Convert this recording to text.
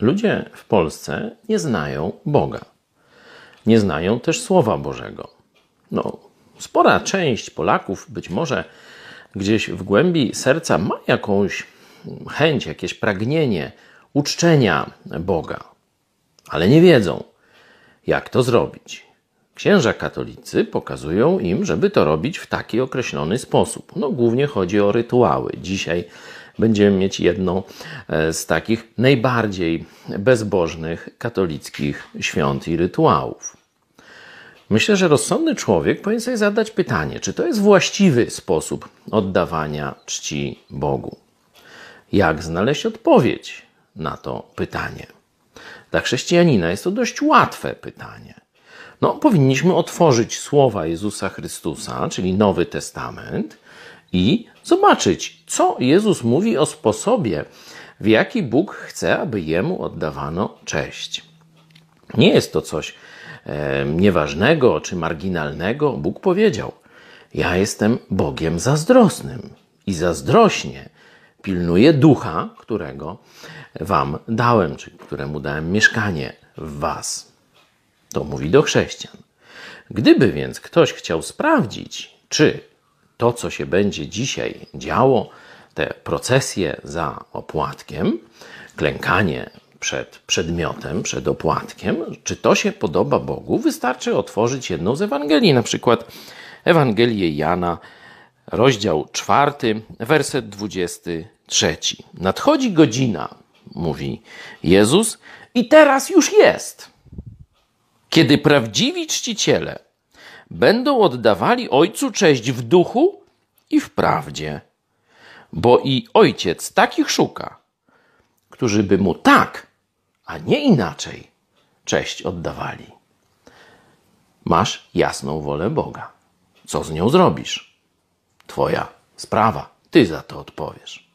Ludzie w Polsce nie znają Boga. Nie znają też Słowa Bożego. No, spora część Polaków być może gdzieś w głębi serca ma jakąś chęć, jakieś pragnienie uczczenia Boga, ale nie wiedzą, jak to zrobić. Księża katolicy pokazują im, żeby to robić w taki określony sposób. No, głównie chodzi o rytuały. Dzisiaj będziemy mieć jedną e, z takich najbardziej bezbożnych katolickich świąt i rytuałów. Myślę, że rozsądny człowiek powinien sobie zadać pytanie, czy to jest właściwy sposób oddawania czci Bogu. Jak znaleźć odpowiedź na to pytanie? Dla chrześcijanina jest to dość łatwe pytanie. No, powinniśmy otworzyć słowa Jezusa Chrystusa, czyli Nowy Testament, i zobaczyć, co Jezus mówi o sposobie, w jaki Bóg chce, aby Jemu oddawano cześć. Nie jest to coś e, nieważnego czy marginalnego. Bóg powiedział: Ja jestem Bogiem zazdrosnym i zazdrośnie pilnuję ducha, którego Wam dałem, czy któremu dałem mieszkanie w Was. To mówi do chrześcijan. Gdyby więc ktoś chciał sprawdzić, czy to, co się będzie dzisiaj działo, te procesje za opłatkiem, klękanie przed przedmiotem, przed opłatkiem, czy to się podoba Bogu, wystarczy otworzyć jedną z Ewangelii, na przykład Ewangelię Jana, rozdział czwarty, werset dwudziesty trzeci. Nadchodzi godzina, mówi Jezus, i teraz już jest, kiedy prawdziwi czciciele będą oddawali Ojcu cześć w duchu i w prawdzie, bo i Ojciec takich szuka, którzy by mu tak, a nie inaczej cześć oddawali. Masz jasną wolę Boga. Co z nią zrobisz? Twoja sprawa. Ty za to odpowiesz.